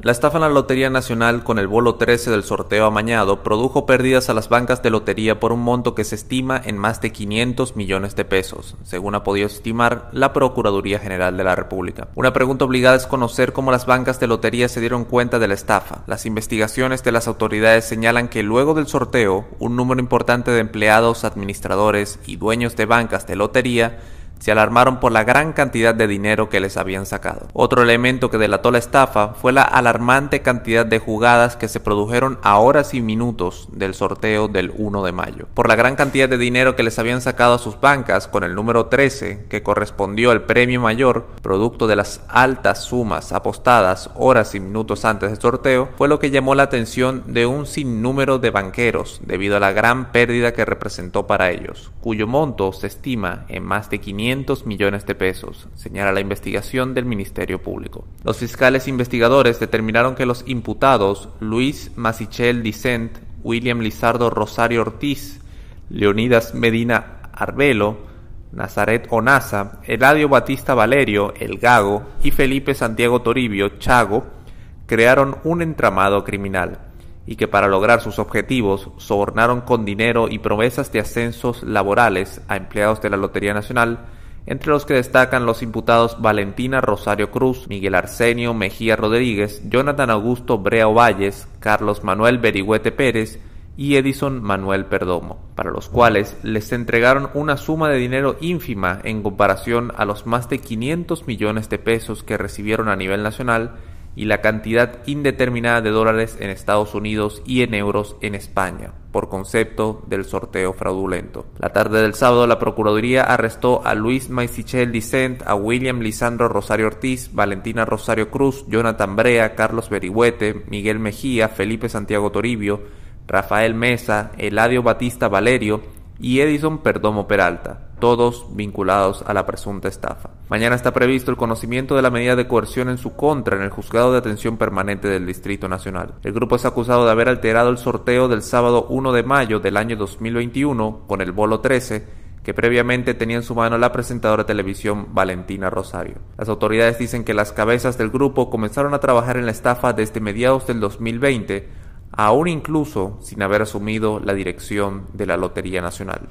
La estafa en la Lotería Nacional con el bolo 13 del sorteo amañado produjo pérdidas a las bancas de lotería por un monto que se estima en más de 500 millones de pesos, según ha podido estimar la Procuraduría General de la República. Una pregunta obligada es conocer cómo las bancas de lotería se dieron cuenta de la estafa. Las investigaciones de las autoridades señalan que luego del sorteo, un número importante de empleados, administradores y dueños de bancas de lotería se alarmaron por la gran cantidad de dinero que les habían sacado. Otro elemento que delató la estafa fue la alarmante cantidad de jugadas que se produjeron a horas y minutos del sorteo del 1 de mayo. Por la gran cantidad de dinero que les habían sacado a sus bancas con el número 13, que correspondió al premio mayor, producto de las altas sumas apostadas horas y minutos antes del sorteo, fue lo que llamó la atención de un sinnúmero de banqueros debido a la gran pérdida que representó para ellos, cuyo monto se estima en más de 500 millones de pesos, señala la investigación del Ministerio Público. Los fiscales investigadores determinaron que los imputados Luis Masichel Dicent, William Lizardo Rosario Ortiz, Leonidas Medina Arbelo, Nazaret Onaza, Eladio Batista Valerio, El Gago y Felipe Santiago Toribio, Chago, crearon un entramado criminal y que para lograr sus objetivos sobornaron con dinero y promesas de ascensos laborales a empleados de la Lotería Nacional entre los que destacan los imputados Valentina Rosario Cruz, Miguel Arsenio Mejía Rodríguez, Jonathan Augusto Brea Valles, Carlos Manuel Berigüete Pérez y Edison Manuel Perdomo, para los cuales les entregaron una suma de dinero ínfima en comparación a los más de 500 millones de pesos que recibieron a nivel nacional y la cantidad indeterminada de dólares en Estados Unidos y en euros en España, por concepto del sorteo fraudulento. La tarde del sábado, la Procuraduría arrestó a Luis Maisichel Dicent, a William Lisandro Rosario Ortiz, Valentina Rosario Cruz, Jonathan Brea, Carlos Berihuete, Miguel Mejía, Felipe Santiago Toribio, Rafael Mesa, Eladio Batista Valerio y Edison Perdomo Peralta todos vinculados a la presunta estafa. Mañana está previsto el conocimiento de la medida de coerción en su contra en el Juzgado de Atención Permanente del Distrito Nacional. El grupo es acusado de haber alterado el sorteo del sábado 1 de mayo del año 2021 con el bolo 13 que previamente tenía en su mano la presentadora de televisión Valentina Rosario. Las autoridades dicen que las cabezas del grupo comenzaron a trabajar en la estafa desde mediados del 2020, aún incluso sin haber asumido la dirección de la Lotería Nacional.